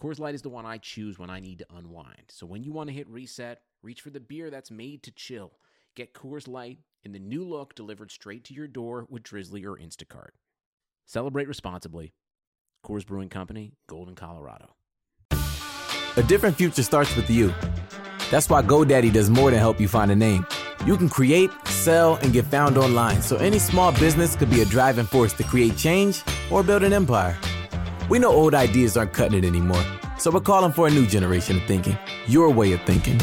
Coors Light is the one I choose when I need to unwind. So when you want to hit reset, reach for the beer that's made to chill. Get Coors Light in the new look delivered straight to your door with Drizly or Instacart. Celebrate responsibly. Coors Brewing Company, Golden, Colorado. A different future starts with you. That's why GoDaddy does more than help you find a name. You can create, sell, and get found online, so any small business could be a driving force to create change or build an empire. We know old ideas aren't cutting it anymore, so we're calling for a new generation of thinking, your way of thinking.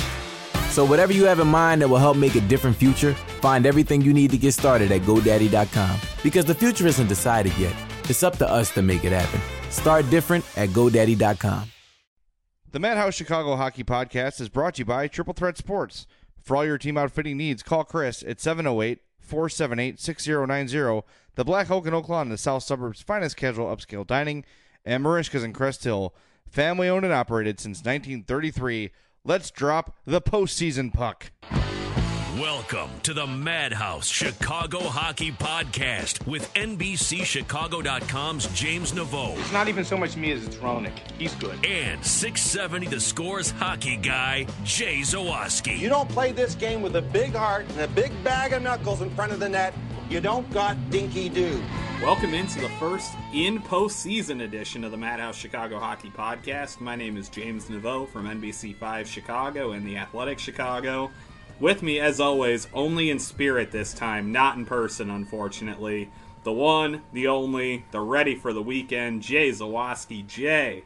So, whatever you have in mind that will help make a different future, find everything you need to get started at GoDaddy.com. Because the future isn't decided yet, it's up to us to make it happen. Start different at GoDaddy.com. The Madhouse Chicago Hockey Podcast is brought to you by Triple Threat Sports. For all your team outfitting needs, call Chris at 708 478 6090. The Black Oak in Oaklawn, the South Suburbs' finest casual upscale dining, and Merichka's in Crest Hill. Family owned and operated since 1933. Let's drop the postseason puck. Welcome to the Madhouse Chicago Hockey Podcast with NBCChicago.com's James Neveau It's not even so much me as it's Ronick. He's good. and 670 The Scores hockey guy, Jay Zawaski. You don't play this game with a big heart and a big bag of knuckles in front of the net. You don't got dinky do. Welcome into the first in postseason edition of the Madhouse Chicago Hockey Podcast. My name is James Neveau from NBC5 Chicago and the Athletic Chicago. With me, as always, only in spirit this time, not in person, unfortunately. The one, the only, the ready for the weekend, Jay Zawaski. Jay,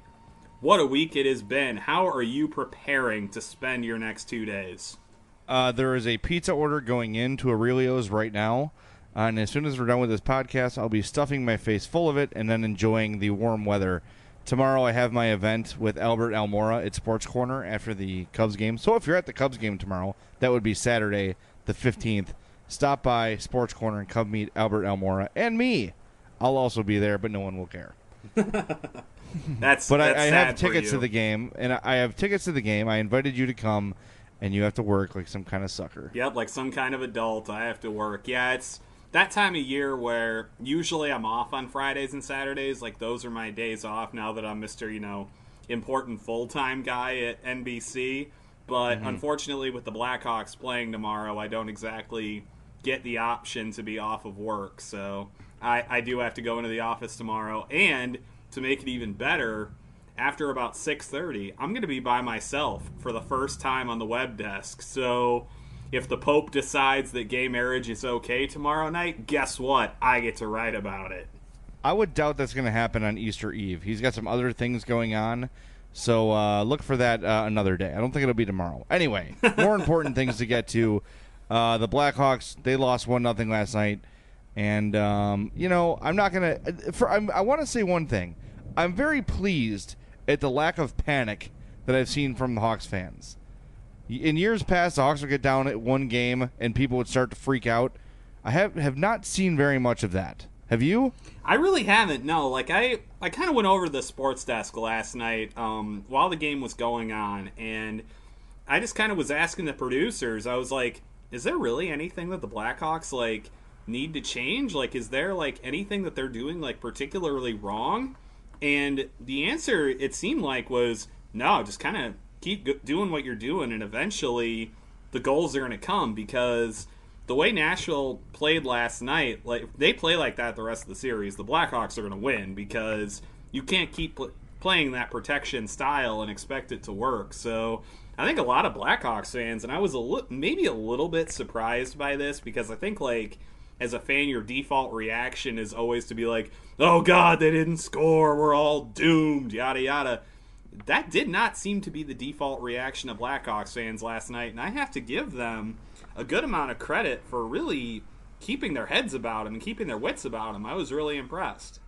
what a week it has been. How are you preparing to spend your next two days? Uh, there is a pizza order going into Aurelio's right now. Uh, and as soon as we're done with this podcast, I'll be stuffing my face full of it and then enjoying the warm weather. Tomorrow, I have my event with Albert Almora at Sports Corner after the Cubs game. So if you're at the Cubs game tomorrow, that would be Saturday, the 15th. Stop by Sports Corner and come meet Albert Almora and me. I'll also be there, but no one will care. That's But I, that's I sad have tickets to the game, and I I have tickets to the game. I invited you to come, and you have to work like some kind of sucker. Yep, like some kind of adult. I have to work. Yeah, it's that time of year where usually I'm off on Fridays and Saturdays. Like those are my days off now that I'm Mr. You know, important full time guy at NBC. But Mm-hmm. unfortunately, with the Blackhawks playing tomorrow, I don't exactly get the option to be off of work. So I, I do have to go into the office tomorrow. And to make it even better, after about 6.30 i'm going to be by myself for the first time on the web desk so if the pope decides that gay marriage is okay tomorrow night guess what i get to write about it I would doubt that's going to happen on Easter Eve. He's got some other things going on, so uh, look for that uh, another day. I don't think it'll be tomorrow. Anyway, more important things to get to. Uh, the Blackhawks they lost one nothing last night, and um, you know I'm not gonna. For I'm, I want to say one thing. I'm very pleased at the lack of panic that I've seen from the Hawks fans. In years past, the Hawks would get down at one game and people would start to freak out. I have have not seen very much of that. Have you? I really haven't. No, like I, I kind of went over the sports desk last night um, while the game was going on, and I just kind of was asking the producers. I was like, "Is there really anything that the Blackhawks like need to change? Like, is there like anything that they're doing like particularly wrong?" And the answer it seemed like was no, just kind of keep doing what you're doing, and eventually the goals are going to come because the way Nashville played last night, like they play like that the rest of the series, the Blackhawks are going to win because you can't keep pl- playing that protection style and expect it to work. So I think a lot of Blackhawks fans, and I was a li- maybe a little bit surprised by this because I think like as a fan, your default reaction is always to be like, "Oh God, they didn't score. We're all doomed." Yada yada. That did not seem to be the default reaction of Blackhawks fans last night, and I have to give them a good amount of credit for really keeping their heads about them and keeping their wits about them. I was really impressed.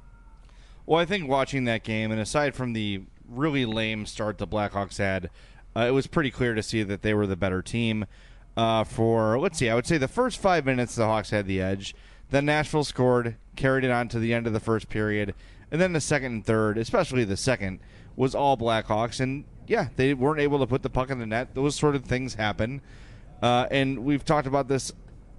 Well, I think watching that game, and aside from the really lame start the Blackhawks had, uh, it was pretty clear to see that they were the better team. Uh, for let's see, I would say the first five minutes the Hawks had the edge. Then Nashville scored, carried it on to the end of the first period, and then the second and third, especially the second, was all Blackhawks. And yeah, they weren't able to put the puck in the net. Those sort of things happen. Uh, and we've talked about this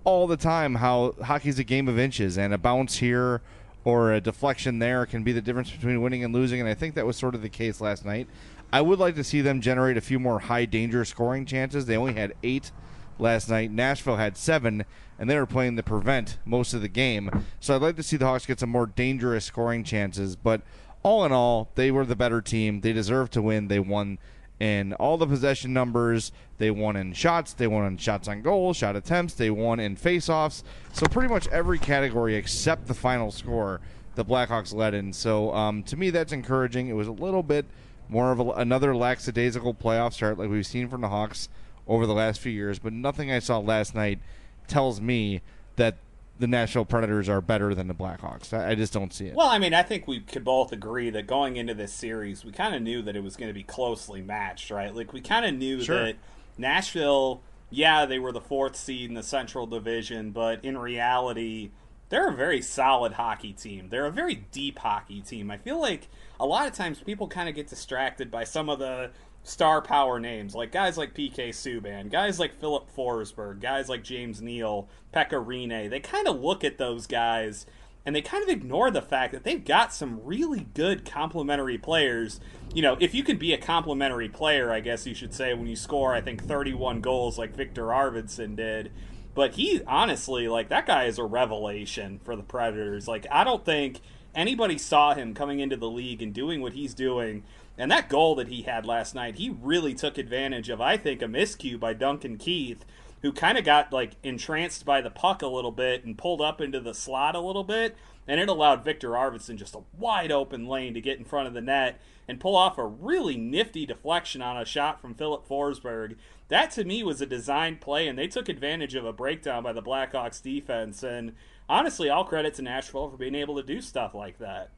all the time how hockey's a game of inches, and a bounce here or a deflection there can be the difference between winning and losing. And I think that was sort of the case last night. I would like to see them generate a few more high danger scoring chances. They only had eight last night. Nashville had seven, and they were playing the prevent most of the game. So I'd like to see the Hawks get some more dangerous scoring chances. But all in all, they were the better team. They deserved to win. They won in all the possession numbers. They won in shots. They won in shots on goal, shot attempts. They won in faceoffs. So pretty much every category except the final score, the Blackhawks led in. So um, to me, that's encouraging. It was a little bit more of a, another lackadaisical playoff start like we've seen from the Hawks over the last few years, but nothing I saw last night tells me that the Nashville Predators are better than the Blackhawks. I, I just don't see it. Well, I mean, I think we could both agree that going into this series, we kind of knew that it was going to be closely matched, right? Like we kind of knew Sure. that Nashville, yeah, they were the fourth seed in the Central Division, but in reality, they're a very solid hockey team. They're a very deep hockey team. I feel like a lot of times people kind of get distracted by some of the star power names, like guys like PK Subban, guys like Filip Forsberg, guys like James Neal, Pekka Rinne. They kind of look at those guys and they kind of ignore the fact that they've got some really good complementary players. You know, if you could be a complementary player, I guess you should say when you score, I think 31 goals like Viktor Arvidsson did. But he honestly, like that guy is a revelation for the Predators. Like I don't think anybody saw him coming into the league and doing what he's doing. And that goal that he had last night, he really took advantage of, I think, a miscue by Duncan Keith, who kind of got like entranced by the puck a little bit and pulled up into the slot a little bit. And it allowed Viktor Arvidsson just a wide open lane to get in front of the net and pull off a really nifty deflection on a shot from Filip Forsberg. That to me was a designed play, and they took advantage of a breakdown by the Blackhawks defense. And honestly, all credit to Nashville for being able to do stuff like that.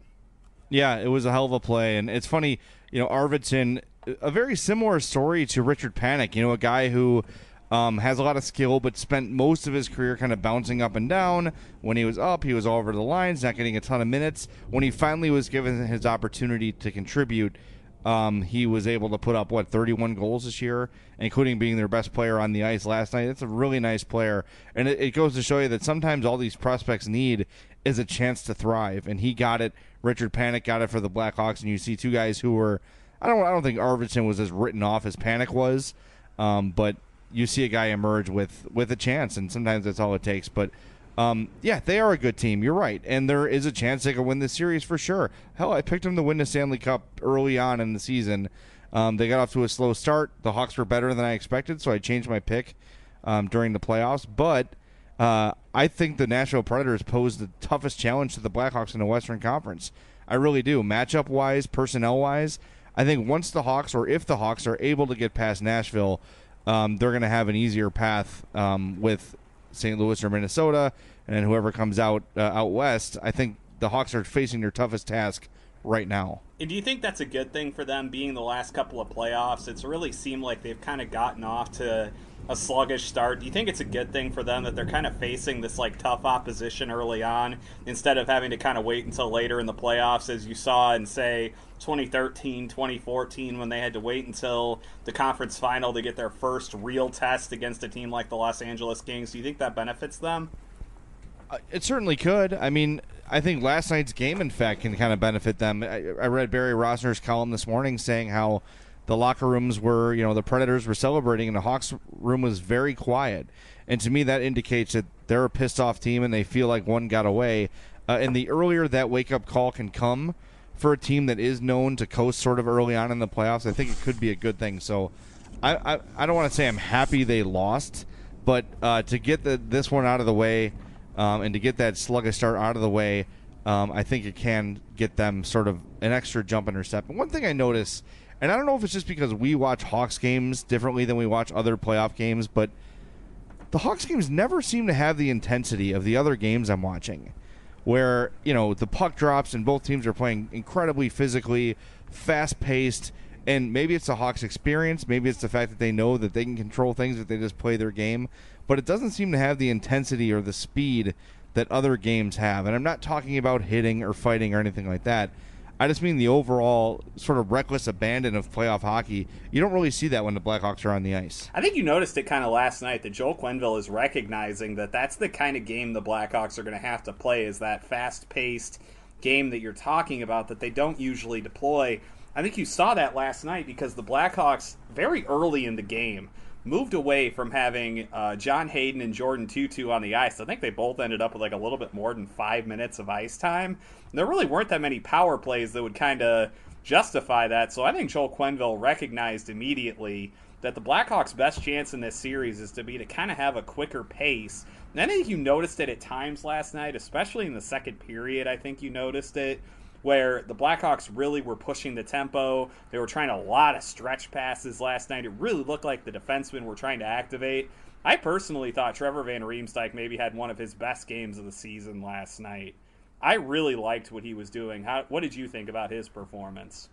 Yeah, it was a hell of a play, and it's funny, you know, Arvidsson, a very similar story to Richard Panik. You know, a guy who um, has a lot of skill, but spent most of his career kind of bouncing up and down. When he was up, he was all over the lines, not getting a ton of minutes. When he finally was given his opportunity to contribute, um, he was able to put up what 31 goals this year, including being their best player on the ice last night. That's a really nice player, and it, it goes to show you that sometimes all these prospects need is a chance to thrive, and he got it. Richard Panik got it for the Blackhawks, and you see two guys who were. I don't. I don't think Arvidsson was as written off as Panik was, um, but you see a guy emerge with with a chance, and sometimes that's all it takes. But um, yeah, they are a good team. You're right, and there is a chance they could win this series for sure. Hell, I picked them to win the Stanley Cup early on in the season. Um, they got off to a slow start. The Hawks were better than I expected, so I changed my pick um, during the playoffs. But uh, I think the Nashville Predators pose the toughest challenge to the Blackhawks in the Western Conference. I really do. Matchup wise, personnel wise, I think once the Hawks, or if the Hawks are able to get past Nashville, um, they're going to have an easier path um, with St. Louis or Minnesota, and whoever comes out uh, out west. I think the Hawks are facing their toughest task right now. And do you think that's a good thing for them being the last couple of playoffs? It's really seemed like they've kind of gotten off to a sluggish start. Do you think it's a good thing for them that they're kind of facing this like tough opposition early on instead of having to kind of wait until later in the playoffs as you saw in say 2013, 2014 when they had to wait until the conference final to get their first real test against a team like the Los Angeles Kings? Do you think that benefits them? Uh, It certainly could. I mean, I think last night's game, in fact, can kind of benefit them. I, I read Barry Rozner's column this morning saying how the locker rooms were, you know, the Predators were celebrating, and the Hawks room was very quiet. And to me, that indicates that they're a pissed off team and they feel like one got away. Uh, and the earlier that wake up call can come for a team that is known to coast sort of early on in the playoffs. I think it could be a good thing. So I I, I don't want to say I'm happy they lost, but uh, to get the, this one out of the way um, and to get that sluggish start out of the way, um, I think it can get them sort of an extra jump in step. And one thing I notice, and I don't know if it's just because we watch Hawks games differently than we watch other playoff games, but the Hawks games never seem to have the intensity of the other games I'm watching, where you know the puck drops and both teams are playing incredibly physically, fast paced. And maybe it's the Hawks' experience. Maybe it's the fact that they know that they can control things if they just play their game. But it doesn't seem to have the intensity or the speed that other games have. And I'm not talking about hitting or fighting or anything like that. I just mean the overall sort of reckless abandon of playoff hockey. You don't really see that when the Blackhawks are on the ice. I think you noticed it kind of last night that Joel Quenneville is recognizing that that's the kind of game the Blackhawks are going to have to play is that fast-paced game that you're talking about that they don't usually deploy. I think you saw that last night because the Blackhawks very early in the game moved away from having uh, John Hayden and Jordan Tootoo on the ice. I think they both ended up with like a little bit more than five minutes of ice time. And there really weren't that many power plays that would kind of justify that. So I think Joel Quenneville recognized immediately that the Blackhawks' best chance in this series is to be to kind of have a quicker pace. And I think you noticed it at times last night, especially in the second period. I think you noticed it where the Blackhawks really were pushing the tempo. They were trying a lot of stretch passes last night. It really looked like the defensemen were trying to activate. I personally thought Trevor Van Riemsdyk maybe had one of his best games of the season last night. I really liked what he was doing. How, what did you think about his performance?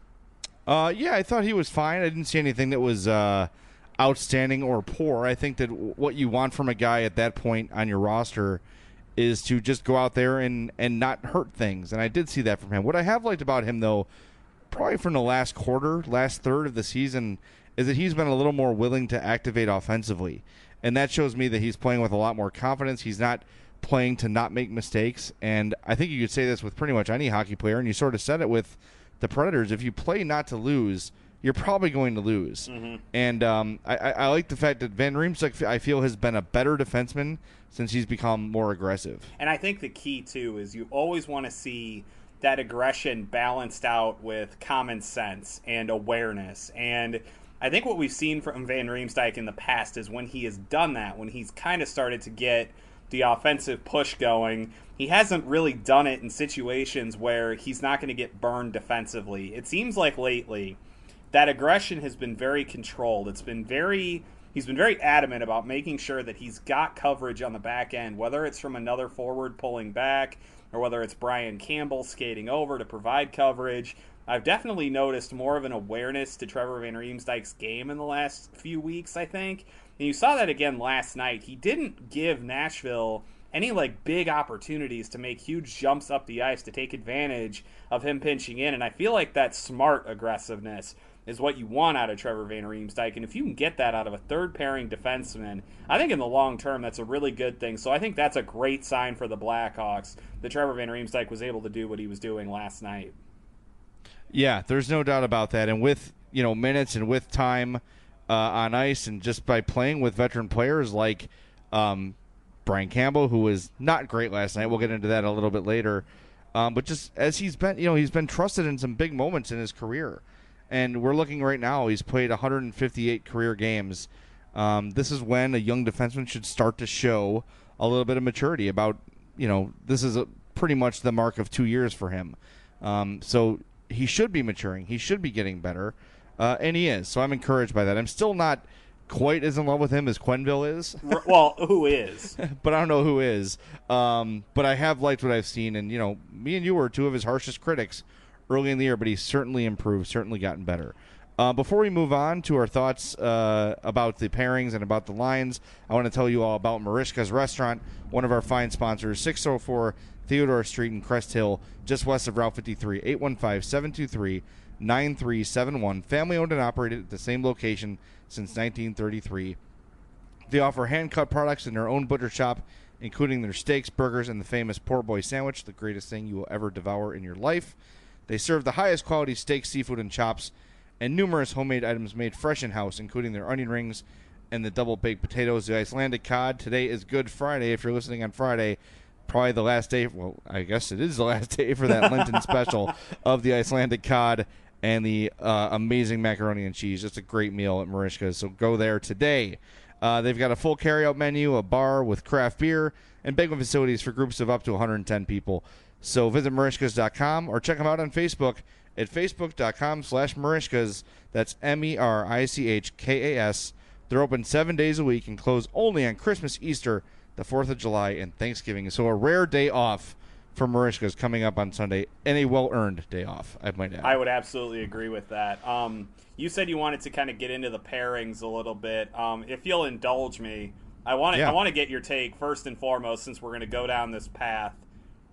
Uh, yeah, I thought he was fine. I didn't see anything that was uh, outstanding or poor. I think that what you want from a guy at that point on your roster – is to just go out there and and not hurt things. And I did see that from him. What I have liked about him though, probably from the last quarter, last third of the season, is that he's been a little more willing to activate offensively. And that shows me that he's playing with a lot more confidence. He's not playing to not make mistakes. And I think you could say this with pretty much any hockey player, and you sort of said it with the Predators. If you play not to lose, you're probably going to lose. Mm-hmm. And um, I, I, like the fact that Van Riemsdyk, I feel, has been a better defenseman since he's become more aggressive. And I think the key too is you always want to see that aggression balanced out with common sense and awareness. And I think what we've seen from Van Riemsdyk in the past is when he has done that, when he's kind of started to get the offensive push going, he hasn't really done it in situations where he's not going to get burned defensively. It seems like lately that aggression has been very controlled. It's been very he's been very adamant about making sure that he's got coverage on the back end, whether it's from another forward pulling back or whether it's Brian Campbell skating over to provide coverage. I've definitely noticed more of an awareness to Trevor Van Riemsdyk's game in the last few weeks, I think. And you saw that again last night. He didn't give Nashville any like big opportunities to make huge jumps up the ice to take advantage of him pinching in and I feel like that smart aggressiveness is what you want out of Trevor Van Riemsdyk. And if you can get that out of a third pairing defenseman, I think in the long term that's a really good thing. So I think that's a great sign for the Blackhawks that Trevor Van Riemsdyk was able to do what he was doing last night. Yeah, there's no doubt about that. And with you know minutes and with time uh, on ice, and just by playing with veteran players like um, Brian Campbell, who was not great last night. We'll get into that a little bit later. Um, but just as he's been, you know, he's been trusted in some big moments in his career and we're looking right now. He's played 158 career games. Um, this is when a young defenseman should start to show a little bit of maturity. About you know, this is a, pretty much the mark of two years for him. Um, so he should be maturing. He should be getting better, uh, and he is. So I'm encouraged by that. I'm still not quite as in love with him as Quenneville is. well, who is? but I don't know who is. Um, but I have liked what I've seen, and you know, me and you were two of his harshest critics early in the year, but he's certainly improved, certainly gotten better. Uh, before we move on to our thoughts uh, about the pairings and about the lines, I want to tell you all about Merichka's Restaurant, one of our fine sponsors, 604 Theodore Street in Crest Hill, just west of Route 53, 815 723 9371. Family owned and operated at the same location since 1933. They offer hand cut products in their own butcher shop, including their steaks, burgers, and the famous Poor Boy sandwich, the greatest thing you will ever devour in your life. They serve the highest quality steak, seafood, and chops, and numerous homemade items made fresh in house, including their onion rings and the double baked potatoes. The Icelandic cod. Today is Good Friday. If you're listening on Friday, probably the last day. Well, I guess it is the last day for that Lenten special of the Icelandic cod and the uh, amazing macaroni and cheese. Just a great meal at Merichka's. So go there today. Uh, they've got a full carryout menu, a bar with craft beer, and banquet facilities for groups of up to 110 people. So visit Merichkas.com or check them out on Facebook at facebook.com slash Merichkas. That's M E R I C H K A S. They're open seven days a week and close only on Christmas, Easter, the 4th of July, and Thanksgiving. So a rare day off for Merichkas coming up on Sunday, and a well earned day off, I might add. I would absolutely agree with that. Um, you said you wanted to kind of get into the pairings a little bit. Um, if you'll indulge me, I want to Yeah. I want to get your take first and foremost, since we're going to go down this path.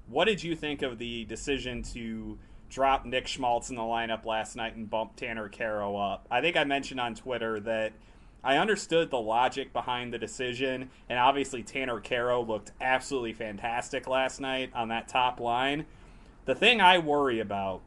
What did you think of the decision to drop Nick Schmaltz in the lineup last night and bump Tanner Kero up? I think I mentioned on Twitter that I understood the logic behind the decision, and obviously Tanner Kero looked absolutely fantastic last night on that top line. The thing I worry about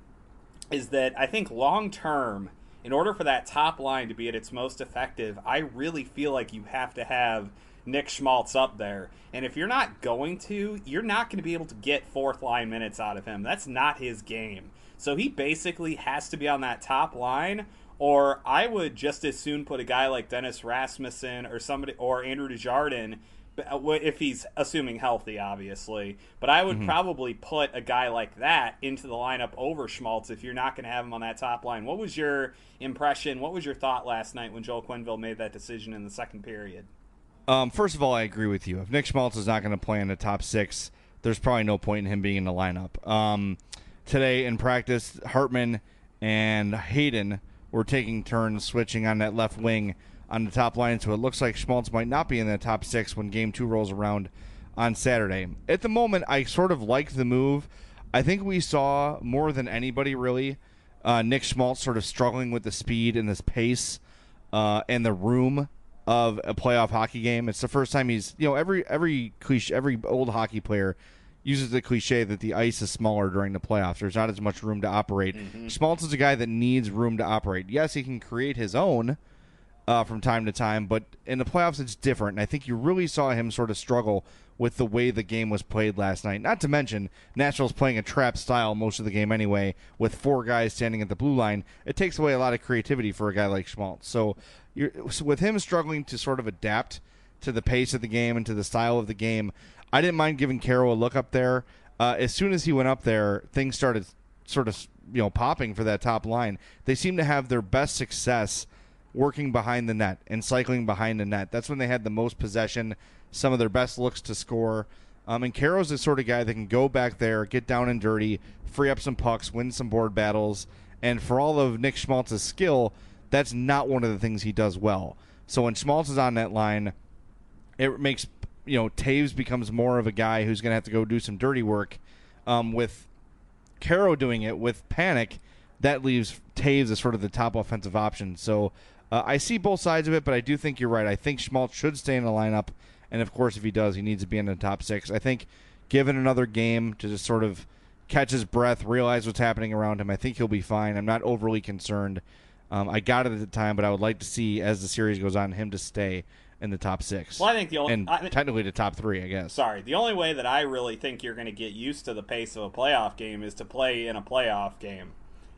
is that I think long term, in order for that top line to be at its most effective, I really feel like you have to have Nick Schmaltz up there. And if you're not going to, you're not going to be able to get fourth line minutes out of him. That's not his game. So he basically has to be on that top line, or I would just as soon put a guy like Dennis Rasmussen or somebody or Andrew Desjardins uh, if he's assuming healthy, obviously. But I would probably put a guy like that into the lineup over Schmaltz if you're not going to have him on that top line. What was your impression? What was your thought last night when Joel Quenneville made that decision in the second period? Um, first of all, I agree with you. If Nick Schmaltz is not going to play in the top six, there's probably no point in him being in the lineup. Um, today in practice, Hartman and Hayden were taking turns switching on that left wing on the top line, so it looks like Schmaltz might not be in the top six when game two rolls around on Saturday. At the moment, I sort of like the move. I think we saw more than anybody really uh, Nick Schmaltz sort of struggling with the speed and this pace uh, and the room of a playoff hockey game. It's the first time he's you know every every cliche every old hockey player uses the cliche that the ice is smaller during the playoffs. There's not as much room to operate. Schmaltz is a guy that needs room to operate. Yes, he can create his own uh, from time to time, but in the playoffs it's different. And I think you really saw him sort of struggle with the way the game was played last night. Not to mention, Nashville's playing a trap style most of the game anyway, with four guys standing at the blue line. It takes away a lot of creativity for a guy like Schmaltz. So, you're, so with him struggling to sort of adapt to the pace of the game and to the style of the game, I didn't mind giving Kero a look up there. Uh, as soon as he went up there, things started sort of you know popping for that top line. They seem to have their best success working behind the net and cycling behind the net. That's when they had the most possession, some of their best looks to score. Um, and Kero's the sort of guy that can go back there, get down and dirty, free up some pucks, win some board battles. And for all of Nick Schmaltz's skill, that's not one of the things he does well. So when Schmaltz is on that line, it makes you know Toews becomes more of a guy who's going to have to go do some dirty work. Um, with Kero doing it with Panik, that leaves Toews as sort of the top offensive option. So uh, I see both sides of it, but I do think you're right. I think Schmaltz should stay in the lineup, and of course, if he does, he needs to be in the top six. I think given another game to just sort of catch his breath, realize what's happening around him, I think he'll be fine. I'm not overly concerned. Um, I got it at the time, but I would like to see as the series goes on him to stay in the top six. Well, I think the only and I technically the top three, I guess. Sorry, the only way that I really think you're going to get used to the pace of a playoff game is to play in a playoff game.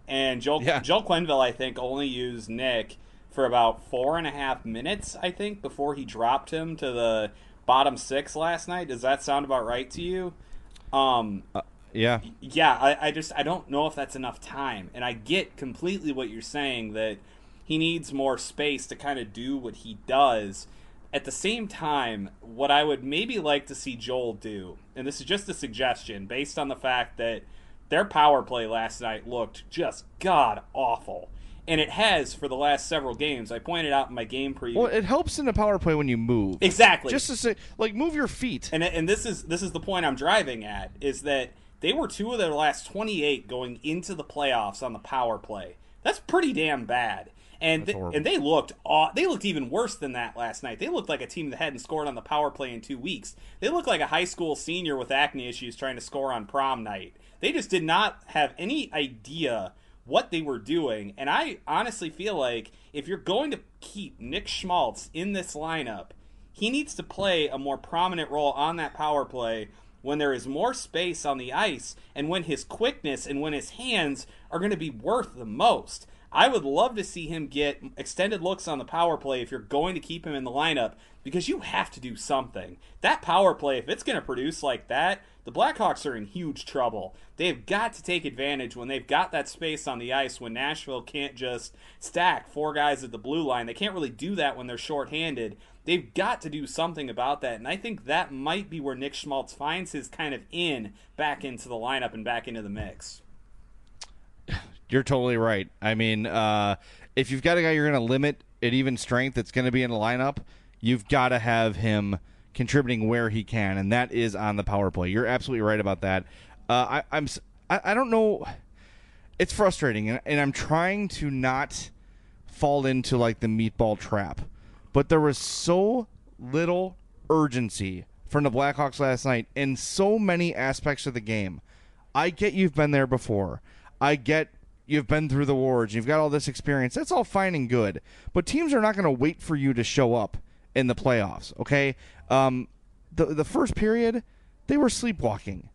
And Joel, Yeah. Joel Quenneville, I think, only used Nick for about four and a half minutes, I think, before he dropped him to the bottom six last night. Does that sound about right to you? Um, Yeah, yeah, I, I just I don't know if that's enough time, and I get completely what you're saying that he needs more space to kind of do what he does. At the same time, what I would maybe like to see Joel do, and this is just a suggestion based on the fact that their power play last night looked just god awful, and it has for the last several games. I pointed out in my game preview. well, it helps in the power play when you move. exactly. Just to say, like, move your feet. and and this is this is the point I'm driving at is that they were two of their last 28 going into the playoffs on the power play. That's pretty damn bad. And th- and they looked aw- they looked even worse than that last night. They looked like a team that hadn't scored on the power play in 2 weeks. They looked like a high school senior with acne issues trying to score on prom night. They just did not have any idea what they were doing. And I honestly feel like if you're going to keep Nick Schmaltz in this lineup, he needs to play a more prominent role on that power play when there is more space on the ice and when his quickness and when his hands are going to be worth the most. I would love to see him get extended looks on the power play if you're going to keep him in the lineup because you have to do something. That power play, if it's going to produce like that, the Blackhawks are in huge trouble. They've got to take advantage when they've got that space on the ice when Nashville can't just stack four guys at the blue line. They can't really do that when they're shorthanded. They've got to do something about that, and I think that might be where Nick Schmaltz finds his kind of in back into the lineup and back into the mix. You're totally right. I mean, uh, if you've got a guy you're going to limit at even strength that's going to be in the lineup, you've got to have him contributing where he can, and that is on the power play. You're absolutely right about that. Uh, I, I'm I, I don't know. It's frustrating, and, and I'm trying to not fall into like the meatball trap, but there was so little urgency from the Blackhawks last night in so many aspects of the game. I get you've been there before. I get you've been through the wars. You've got all this experience. That's all fine and good. But teams are not going to wait for you to show up in the playoffs. Okay, um, the the first period they were sleepwalking,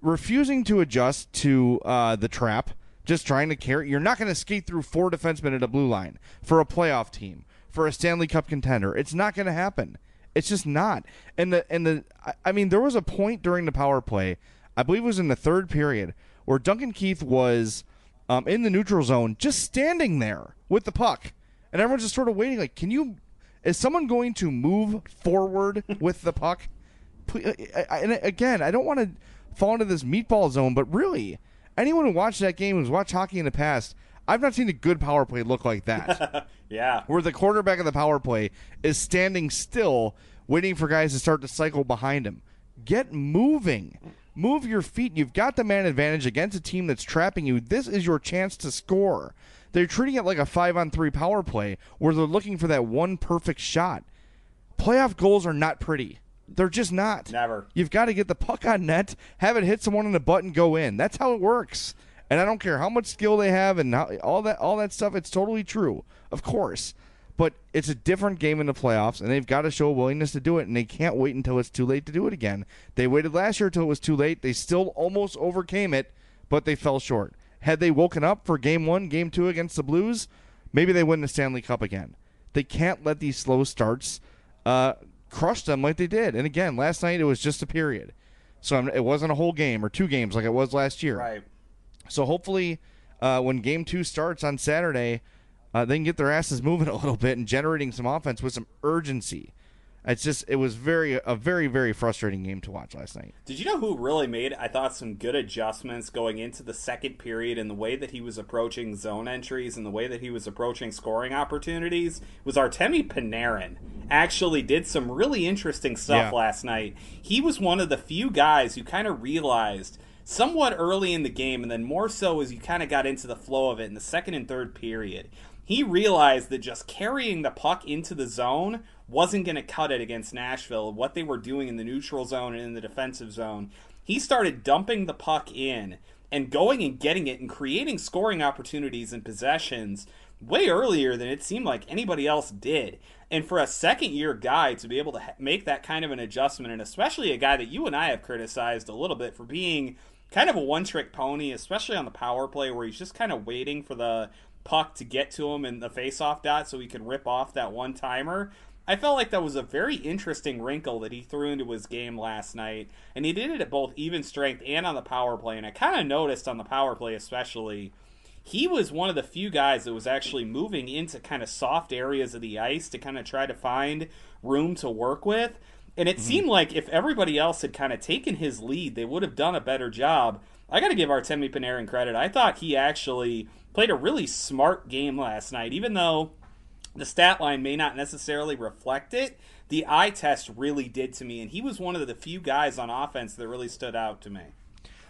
refusing to adjust to uh, the trap, just trying to carry. You're not going to skate through four defensemen at a blue line for a playoff team for a Stanley Cup contender. It's not going to happen. It's just not. And the and the I mean there was a point during the power play, I believe it was in the third period, where Duncan Keith was um, in the neutral zone, just standing there with the puck, and everyone's just sort of waiting. Like, can you is someone going to move forward with the puck? And again, I don't want to fall into this meatball zone, but really, anyone who watched that game, who's watched hockey in the past, I've not seen a good power play look like that. yeah. Where the quarterback of the power play is standing still, waiting for guys to start to cycle behind him. Get moving. Move your feet. You've got the man advantage against a team that's trapping you. This is your chance to score. They're treating it like a five on three power play where they're looking for that one perfect shot. Playoff goals are not pretty. They're just not. Never. You've got to get the puck on net, have it hit someone in the butt, and go in. That's how it works. And I don't care how much skill they have and how, all that all that stuff. It's totally true, of course. But it's a different game in the playoffs, and they've got to show a willingness to do it. And they can't wait until it's too late to do it again. They waited last year until it was too late. They still almost overcame it, but they fell short. Had they woken up for game one, game two against the Blues, maybe they win the Stanley Cup again. They can't let these slow starts uh, crush them like they did. And again, last night it was just a period. So it wasn't a whole game or two games like it was last year. Right. So hopefully, uh, when game two starts on Saturday, uh, they can get their asses moving a little bit and generating some offense with some urgency. It's just it was very a very very frustrating game to watch last night. Did you know who really made I thought some good adjustments going into the second period and the way that he was approaching zone entries and the way that he was approaching scoring opportunities was Artemi Panarin. Actually did some really interesting stuff Yeah. last night. He was one of the few guys who kind of realized somewhat early in the game and then more so as you kind of got into the flow of it in the second and third period. He realized that just carrying the puck into the zone wasn't going to cut it against Nashville. What they were doing in the neutral zone and in the defensive zone, he started dumping the puck in and going and getting it and creating scoring opportunities and possessions way earlier than it seemed like anybody else did. And for a second year guy to be able to ha- make that kind of an adjustment, and especially a guy that you and I have criticized a little bit for being kind of a one trick pony, especially on the power play where he's just kind of waiting for the puck to get to him in the face-off dot so he can rip off that one timer. I felt like that was a very interesting wrinkle that he threw into his game last night, and he did it at both even strength and on the power play. And I kind of noticed on the power play, especially, he was one of the few guys that was actually moving into kind of soft areas of the ice to kind of try to find room to work with. And it mm-hmm. seemed like if everybody else had kind of taken his lead, they would have done a better job. I got to give Artemi Panarin credit. I thought he actually played a really smart game last night, even though the stat line may not necessarily reflect it. The eye test really did to me, and he was one of the few guys on offense that really stood out to me.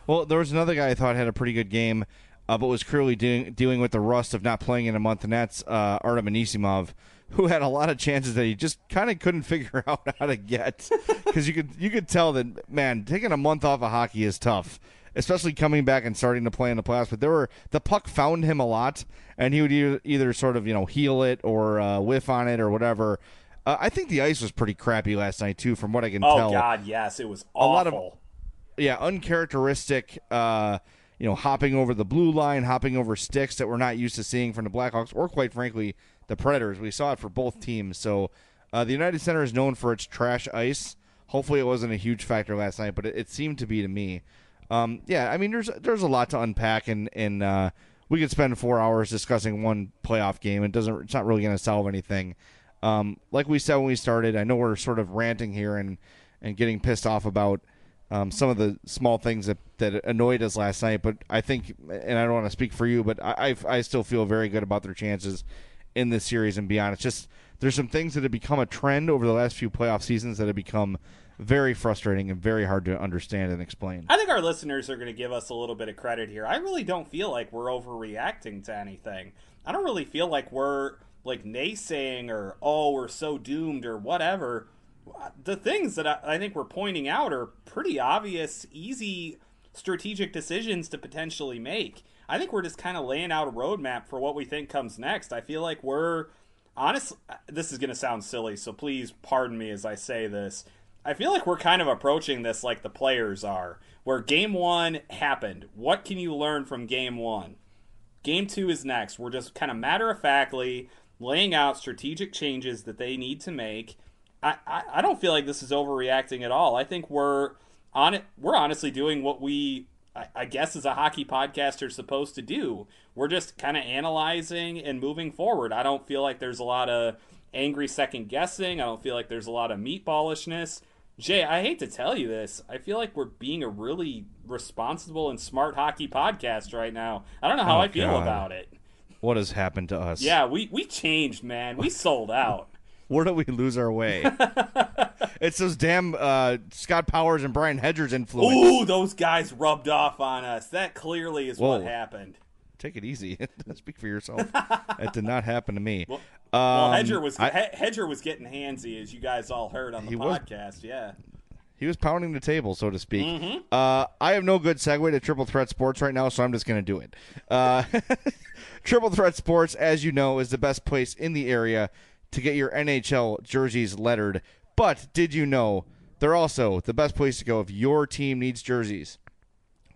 Well, there was another guy I thought had a pretty good game, uh, but was clearly dealing dealing with the rust of not playing in a month, and that's uh, Artem Anisimov, who had a lot of chances that he just kind of couldn't figure out how to get. Because you could you could tell that man taking a month off of hockey is tough, especially coming back and starting to play in the playoffs. But there were the puck found him a lot, and he would either, either sort of you know heel it or uh, whiff on it or whatever. Uh, I think the ice was pretty crappy last night too, from what I can Oh tell. Oh God, yes, it was a lot of yeah, uncharacteristic. Uh, you know, hopping over the blue line, hopping over sticks that we're not used to seeing from the Blackhawks, or quite frankly, the Predators. We saw it for both teams. So uh, the United Center is known for its trash ice. Hopefully, it wasn't a huge factor last night, but it, it seemed to be to me. Um, yeah, I mean, there's there's a lot to unpack, and and uh, we could spend four hours discussing one playoff game. It doesn't. It's not really going to solve anything. Um, like we said when we started, I know we're sort of ranting here and and getting pissed off about um, some of the small things that, that annoyed us last night. But I think, and I don't want to speak for you, but I, I, I still feel very good about their chances in this series and beyond. It's just there's some things that have become a trend over the last few playoff seasons that have become very frustrating and very hard to understand and explain. I think our listeners are going to give us a little bit of credit here. I really don't feel like we're overreacting to anything. I don't really feel like we're like naysaying or oh we're so doomed or whatever the things that I, I, think we're pointing out are pretty obvious easy strategic decisions to potentially make i think we're just kind of laying out a roadmap for what we think comes next i feel like we're honestly this is going to sound silly so please pardon me as i say this i feel like we're kind of approaching this like the players are where game one happened what can you learn from game one game two is next we're just kind of matter of factly laying out strategic changes that they need to make. I, I, I don't feel like this is overreacting at all. I think we're on it. We're honestly doing what we, I, guess, as a hockey podcast are supposed to do. We're just kind of analyzing and moving forward. I don't feel like there's a lot of angry second guessing. I don't feel like there's a lot of meatballishness. Jay, I hate to tell you this. I feel like we're being a really responsible and smart hockey podcast right now. I don't know how Oh, I feel God. about it. What has happened to us? Yeah, we we changed, man. We sold out. Where do we lose our way? it's those damn uh, Scott Powers and Brian Hedgers influence. Ooh, those guys rubbed off on us. That clearly is what happened. Take it easy. Speak for yourself. that did not happen to me. Well, Um, well, Hedger was I- Hedger was getting handsy, as you guys all heard on the He was. podcast. Yeah. He was pounding the table, so to speak. Mm-hmm. Uh, I have no good segue to Triple Threat Sports right now, so I'm just going to do it. Uh, Triple Threat Sports, as you know, is the best place in the area to get your NHL jerseys lettered. But did you know they're also the best place to go if your team needs jerseys?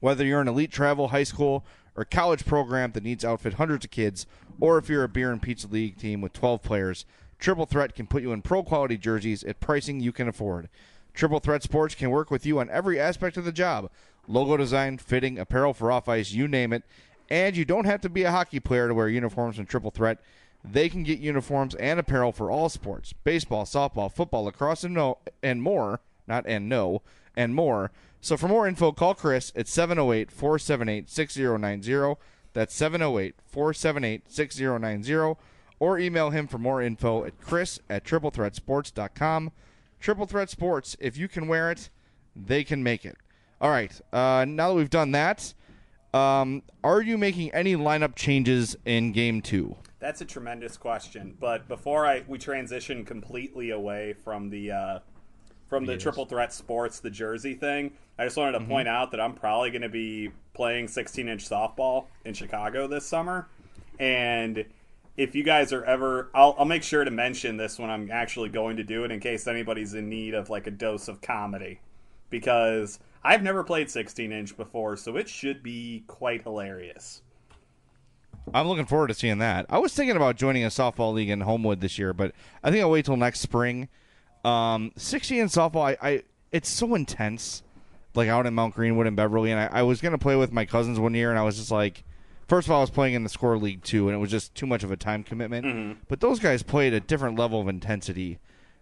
Whether you're an elite travel, high school, or college program that needs to outfit hundreds of kids, or if you're a beer and pizza league team with 12 players, Triple Threat can put you in pro quality jerseys at pricing you can afford. Triple Threat Sports can work with you on every aspect of the job logo design, fitting, apparel for off ice, you name it. And you don't have to be a hockey player to wear uniforms from Triple Threat. They can get uniforms and apparel for all sports baseball, softball, football, lacrosse, and, no, and more. Not and no, and more. So for more info, call Chris at 708 478 6090. That's 708 478 6090. Or email him for more info at chris at triplethreatsports.com. Triple Threat Sports, if you can wear it, they can make it. All right. Uh, now that we've done that, um, are you making any lineup changes in game two? That's a tremendous question. But before I we transition completely away from the uh, from the triple threat sports, the jersey thing, I just wanted to Mm-hmm. point out that I'm probably going to be playing 16 inch softball in Chicago this summer, and if you guys are ever, I'll, I'll make sure to mention this when I'm actually going to do it in case anybody's in need of like a dose of comedy, because I've never played 16 inch before, so it should be quite hilarious. I'm looking forward to seeing that. I was thinking about joining a softball league in Homewood this year, but I think I'll wait till next spring. Um, 60 in softball, I, I it's so intense, like out in Mount Greenwood and Beverly. And I, I was gonna play with my cousins one year, and I was just like, first of all, I was playing in the score league too, and it was just too much of a time commitment. But those guys played a different level of intensity,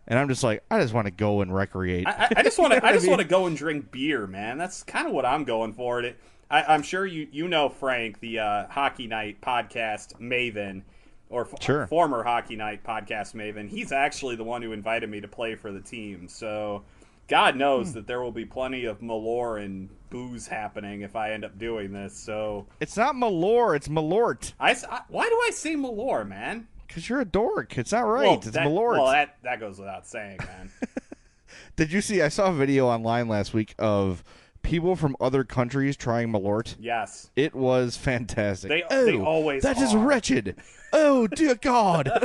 and I'm just like, I just want to go and recreate. I, just want to. I just want to go and drink beer, man. That's kind of what I'm going for. It. I, I'm sure you you know Frank, the uh, Hockey Night podcast maven, or f- Sure. former Hockey Night podcast maven. He's actually the one who invited me to play for the team. So, God Hmm. knows that there will be plenty of malore and booze happening if I end up doing this. So, it's not Malort, it's Malort. I, I- why do I say malore, man? Because you're a dork. It's not right. Well, it's that, Malort. Well, that that goes without saying, man. Did you see? I saw a video online last week of people from other countries trying Malort. yes. It was fantastic. They- oh, they always That is are. wretched. Oh dear God!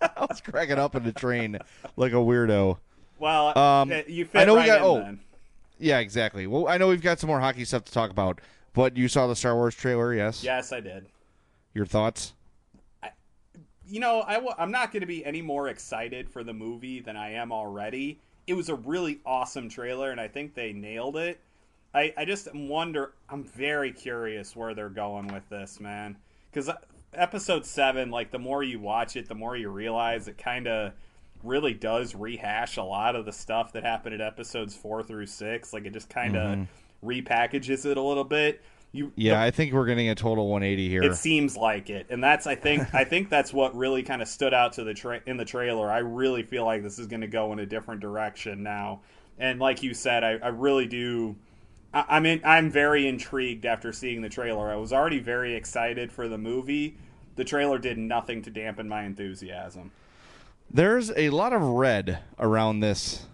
I was cracking up in the train like a weirdo. Well, Um, you I know we got- in oh. then. yeah, exactly. Well, I know we've got some more hockey stuff to talk about, but you saw the Star Wars trailer, yes? Yes, I did. Your thoughts? You know, I w- I'm not going to be any more excited for the movie than I am already. It was a really awesome trailer, and I think they nailed it. I, I just wonder. I'm very curious where they're going with this, man. Because uh, episode seven, like the more you watch it, the more you realize it kind of really does rehash a lot of the stuff that happened in episodes four through six. Like it just kind of mm-hmm. repackages it a little bit. You, Yeah, the- I think we're getting a total 180 here. it seems like it, and that's I think I think that's what really kind of stood out to the tra- in the trailer. I really feel like this is going to go in a different direction now, and like you said, I, I really do. I, I'm in, I'm very intrigued after seeing the trailer. I was already very excited for the movie. The trailer did nothing to dampen my enthusiasm. There's a lot of red around this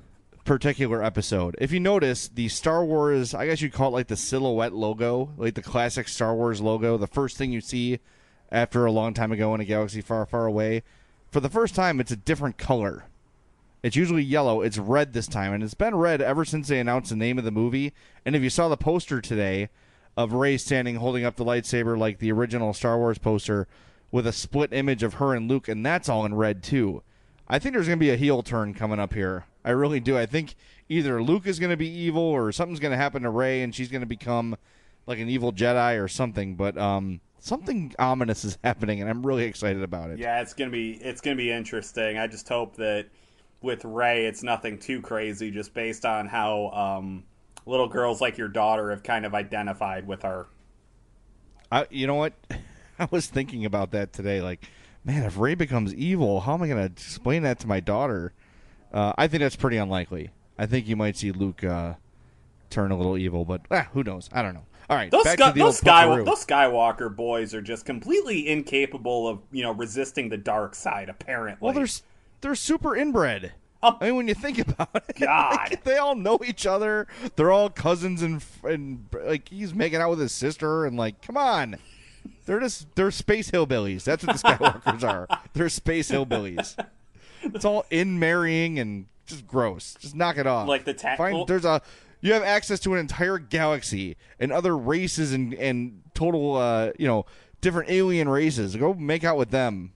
particular episode. If you notice, the Star Wars, I guess you'd call it like the silhouette logo, like the classic Star Wars logo, the first thing you see after a long time ago in a galaxy far, far away. For the first time, it's a different color. It's usually yellow. It's red this time, and it's been red ever since they announced the name of the movie. And if you saw the poster today of Rey standing holding up the lightsaber like the original Star Wars poster with a split image of her and Luke, and that's all in red too. I think there's going to be a heel turn coming up here. I really do. I think either Luke is going to be evil or something's going to happen to Rey and she's going to become like an evil Jedi or something. But um, something ominous is happening, and I'm really excited about it. Yeah, it's gonna be it's gonna be interesting. I just hope that with Rey, it's nothing too crazy, just based on how um, little girls like your daughter have kind of identified with her. I, you know what? I was thinking about that today. Like, man, if Rey becomes evil, how am I going to explain that to my daughter? Uh, I think that's pretty unlikely. I think you might see Luke uh, turn a little evil, but ah, who knows? I don't know. All right, Those, back Sky- to the those, Sky- those Skywalker boys are just completely incapable of you know resisting the dark side. Apparently, Well, they're s- they're super inbred. Oh. I mean, when you think about it, God. like, they all know each other. They're all cousins, and and like he's making out with his sister, and like, come on, they're just they're space hillbillies. That's what the Skywalkers are. They're space hillbillies. It's all in marrying and just gross. Just knock it off. Like the ta- Find there's a you have access to an entire galaxy and other races and and total uh you know different alien races. Go make out with them.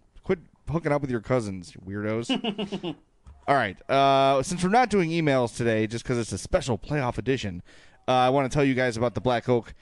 Hooking up with your cousins, you weirdos. All right. Uh, since we're not doing emails today, just because it's a special playoff edition, uh, I want to tell you guys about the Black Oak,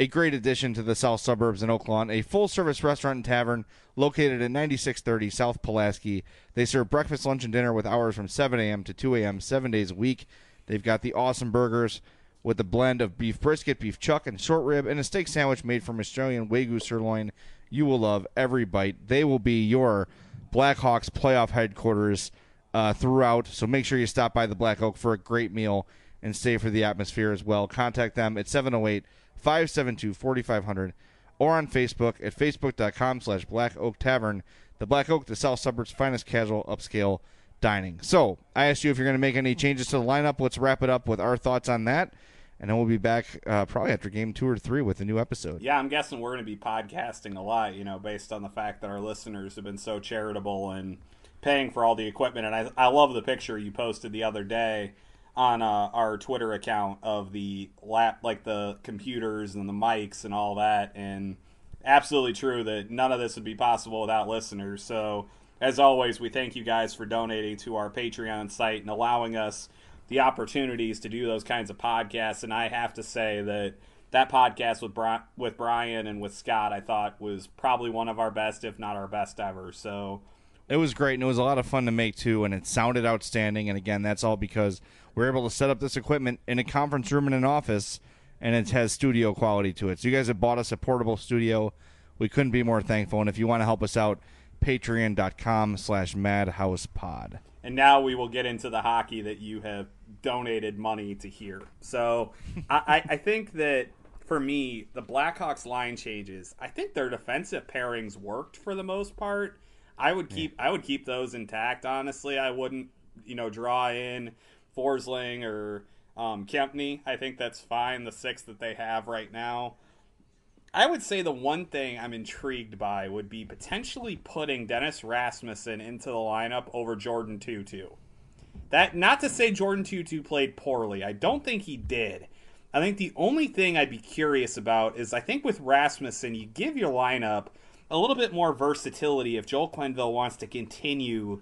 a great addition to the south suburbs in Oak Lawn, a full service restaurant and tavern located at 9630 South Pulaski. They serve breakfast, lunch, and dinner with hours from 7 a.m. to 2 a.m. seven days a week. They've got the awesome burgers with a blend of beef brisket, beef chuck, and short rib, and a steak sandwich made from Australian Wagyu sirloin. You will love every bite. They will be your Blackhawks playoff headquarters uh, throughout. So make sure you stop by the Black Oak for a great meal and stay for the atmosphere as well. Contact them at 708 572 4500 or on Facebook at facebook.com slash Black Oak Tavern. The Black Oak, the South Suburbs' finest casual upscale dining. So I asked you if you're going to make any changes to the lineup. Let's wrap it up with our thoughts on that. And then we'll be back uh, probably after game two or three with a new episode. Yeah, I'm guessing we're going to be podcasting a lot, you know, based on the fact that our listeners have been so charitable and paying for all the equipment. And I, I love the picture you posted the other day on uh, our Twitter account of the lap, like the computers and the mics and all that. And absolutely true that none of this would be possible without listeners. So, as always, we thank you guys for donating to our Patreon site and allowing us the opportunities to do those kinds of podcasts. And I have to say that that podcast with Bri- with Brian and with Scott, I thought was probably one of our best, if not our best ever. So It was great, and it was a lot of fun to make too, and it sounded outstanding. And again, that's all because we're able to set up this equipment in a conference room in an office, and it has studio quality to it. So you guys have bought us a portable studio. We couldn't be more thankful. And if you want to help us out, patreon.com slash madhousepod. And now we will get into the hockey that you have donated money to hear. So I, I, I think that for me, the Blackhawks line changes. I think their defensive pairings worked for the most part. I would keep I would keep those intact. Honestly, I wouldn't you know draw in Forsling or um, Kempny. I think that's fine. The six that they have right now. I would say the one thing I'm intrigued by would be potentially putting Dennis Rasmussen into the lineup over Jordin Tootoo. That not to say Jordin Tootoo played poorly. I don't think he did. I think the only thing I'd be curious about is I think with Rasmussen, you give your lineup a little bit more versatility if Joel Quenneville wants to continue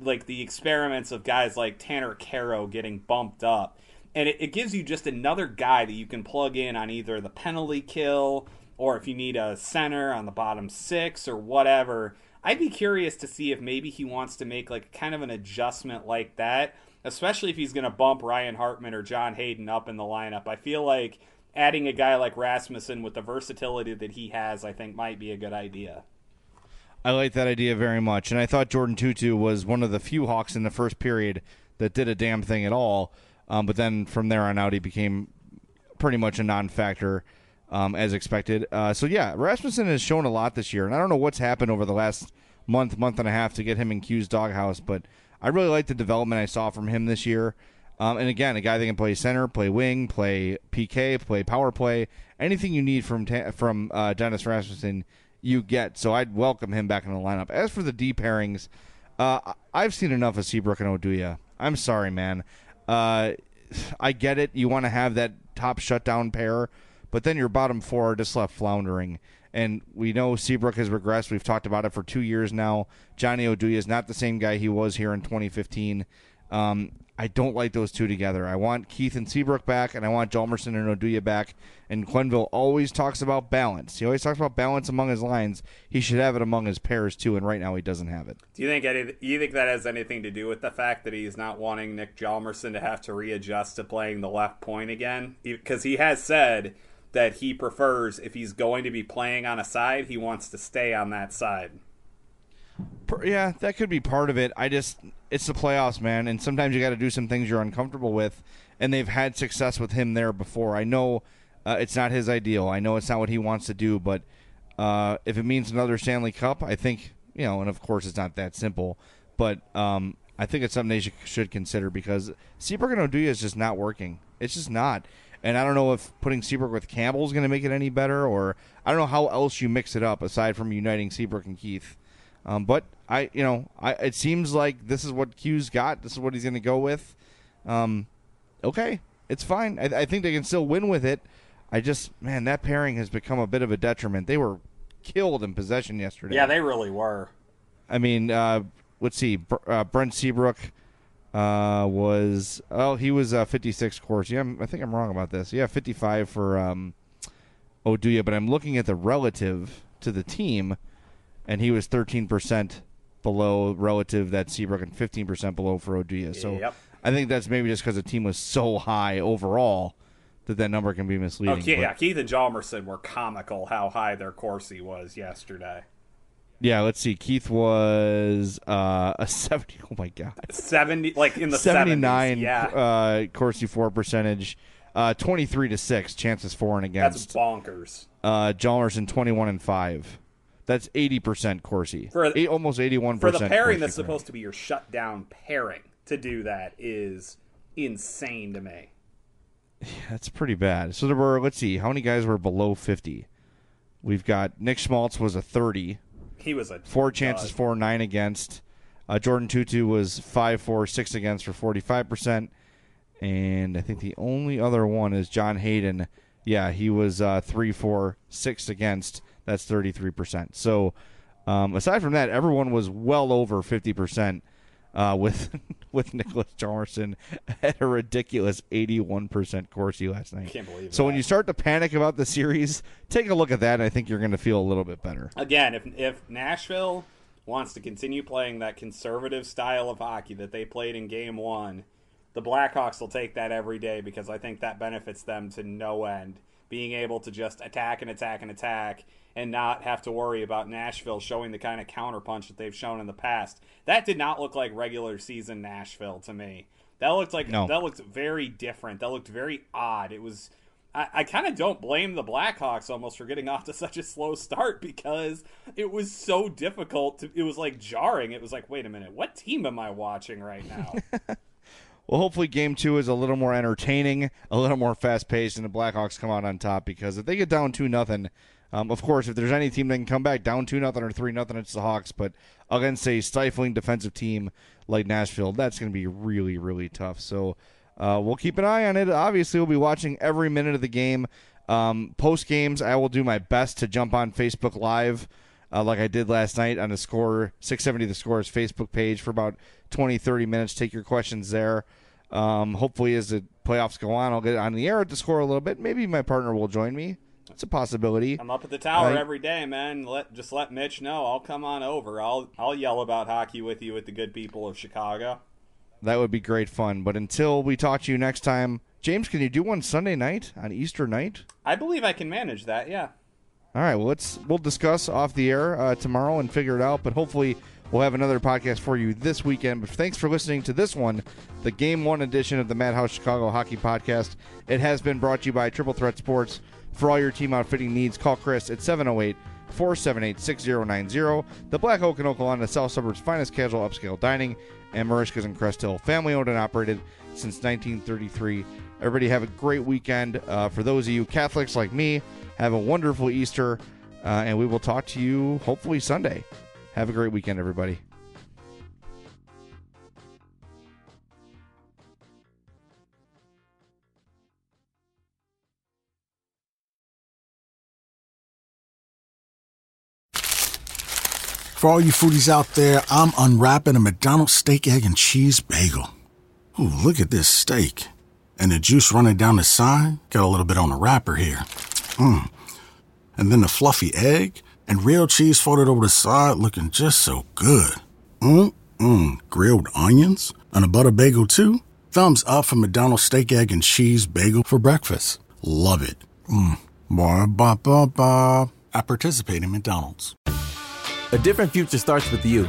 like the experiments of guys like Tanner Kero getting bumped up. And it, it gives you just another guy that you can plug in on either the penalty kill or if you need a center on the bottom six or whatever. I'd be curious to see if maybe he wants to make like kind of an adjustment like that, especially if he's going to bump Ryan Hartman or John Hayden up in the lineup. I feel like adding a guy like Rasmussen with the versatility that he has, I think might be a good idea. I like that idea very much, and I thought Jordin Tootoo was one of the few Hawks in the first period that did a damn thing at all. Um, but then from there on out, he became pretty much a non-factor um, as expected. Uh, so yeah, Rasmussen has shown a lot this year, and I don't know what's happened over the last month, month and a half to get him in Q's doghouse, but I really like the development I saw from him this year. Um, and again, a guy that can play center, play wing, play PK, play power play, anything you need from ta- from uh, Dennis Rasmussen, you get. So I'd welcome him back in the lineup. As for the D pairings, uh, I've seen enough of Seabrook and Oduya. I'm sorry, man. Uh, I get it. You want to have that top shutdown pair, but then your bottom four are just left floundering. And we know Seabrook has regressed. We've talked about it for two years now. Johnny Oduya is not the same guy he was here in 2015. Um, I don't like those two together. I want Keith and Seabrook back, and I want Hjalmarsson and Oduya back. And Quenneville always talks about balance. He always talks about balance among his lines. He should have it among his pairs too, and right now he doesn't have it. Do you think any, you think that has anything to do with the fact that he's not wanting Nick Hjalmarsson to have to readjust to playing the left point again? Because he has said that he prefers if he's going to be playing on a side, he wants to stay on that side. Yeah, that could be part of it. I just it's the playoffs, man, and sometimes you got to do some things you're uncomfortable with, and they've had success with him there before. I know uh, it's not his ideal. I know it's not what he wants to do, but uh, if it means another Stanley Cup, I think you know, and of course it's not that simple, but um, I think it's something they should, should consider because Seabrook and Oduya is just not working. It's just not. And I don't know if putting Seabrook with Campbell is going to make it any better, or I don't know how else you mix it up aside from uniting Seabrook and Keith. Um, but I, you know, I it seems like this is what Q's got. This is what he's going to go with. Um, okay, it's fine. I, I, think they can still win with it. I just, man, that pairing has become a bit of a detriment. They were killed in possession yesterday. Yeah, they really were. I mean, uh, let's see, uh, Brent Seabrook uh, was oh he was uh, 56 Corsi. Yeah, I think I'm wrong about this. Yeah, 55 for um, Oduya, but I'm looking at the relative to the team and he was 13% below relative that Seabrook and 15% below for Oduya. So yep. I think that's maybe just because the team was so high overall that that number can be misleading. Oh, yeah, Keith and Hjalmarsson were comical how high their Corsi was yesterday. Yeah, let's see. Keith was uh, a 70. Oh my god. 70 like in the 79 70s, yeah. uh Corsi 4 percentage. Uh 23 to 6 chances for and against. That's bonkers. Uh Hjalmarsson 21 and 5. That's eighty percent Corsi. For Eight, almost eighty-one for the pairing that's supposed to be your shutdown pairing to do that is insane to me. Yeah, that's pretty bad. So there were let's see, how many guys were below fifty? We've got Nick Schmaltz was a thirty. He was a four chances for nine against. Uh, Jordin Tootoo was five four six against for forty five percent, and I think the only other one is John Hayden. Yeah, he was uh, three four six against that's 33%. So, um, aside from that, everyone was well over 50% uh, with with Nicholas Hjalmarsson at a ridiculous 81% Corsi last night. Can't believe so that. when you start to panic about the series, take a look at that, and I think you're going to feel a little bit better. Again, if if Nashville wants to continue playing that conservative style of hockey that they played in Game One, the Blackhawks will take that every day because I think that benefits them to no end. Being able to just attack and attack and attack and not have to worry about Nashville showing the kind of counterpunch that they've shown in the past. That did not look like regular season Nashville to me. That looked like no. that looked very different. That looked very odd. It was I, I kind of don't blame the Blackhawks almost for getting off to such a slow start because it was so difficult. To, it was like jarring. It was like, wait a minute, what team am I watching right now? well, hopefully, game two is a little more entertaining, a little more fast paced, and the Blackhawks come out on top because if they get down two nothing, Um, of course, if there's any team that can come back down two nothing or three nothing, it's the Hawks. But against a stifling defensive team like Nashville, that's going to be really really tough. So uh, we'll keep an eye on it. Obviously, we'll be watching every minute of the game. Um, Post games, I will do my best to jump on Facebook Live. Uh, like I did last night on the score 670 the scores Facebook page for about 20 30 minutes take your questions there um, hopefully as the playoffs go on I'll get on the air at the score a little bit maybe my partner will join me it's a possibility I'm up at the tower Uh, every day, man. Let just let Mitch know. I'll come on over. I'll I'll yell about hockey with you with the good people of Chicago. that would be great fun but until we talk to you next time James can you do one Sunday night on Easter night I believe I can manage that. Yeah. All right, well let's we'll discuss off the air uh, tomorrow and figure it out. But hopefully we'll have another podcast for you this weekend. But thanks for listening to this one, the Game One edition of the Madhouse Chicago Hockey Podcast. It has been brought to you by Triple Threat Sports. For all your team outfitting needs, call Chris at 708 478 6090. The Black Oak in Oak Lawn, South Suburbs' finest casual upscale dining, and Merichka's in Crest Hill. Family owned and operated since 1933. Everybody have a great weekend. Uh, for those of you Catholics like me, have a wonderful Easter, uh, and we will talk to you hopefully Sunday. Have a great weekend, everybody. For all you foodies out there, I'm unwrapping a McDonald's steak, egg, and cheese bagel. Ooh, look at this steak. And the juice running down the side. Got a little bit on the wrapper here. Mmm. And then the fluffy egg and real cheese folded over the side looking just so good. Mmm, mmm. Grilled onions and a butter bagel too. Thumbs up for McDonald's steak, egg, and cheese bagel for breakfast. Love it. Mmm. Ba ba ba ba. I participate in McDonald's. A different future starts with you.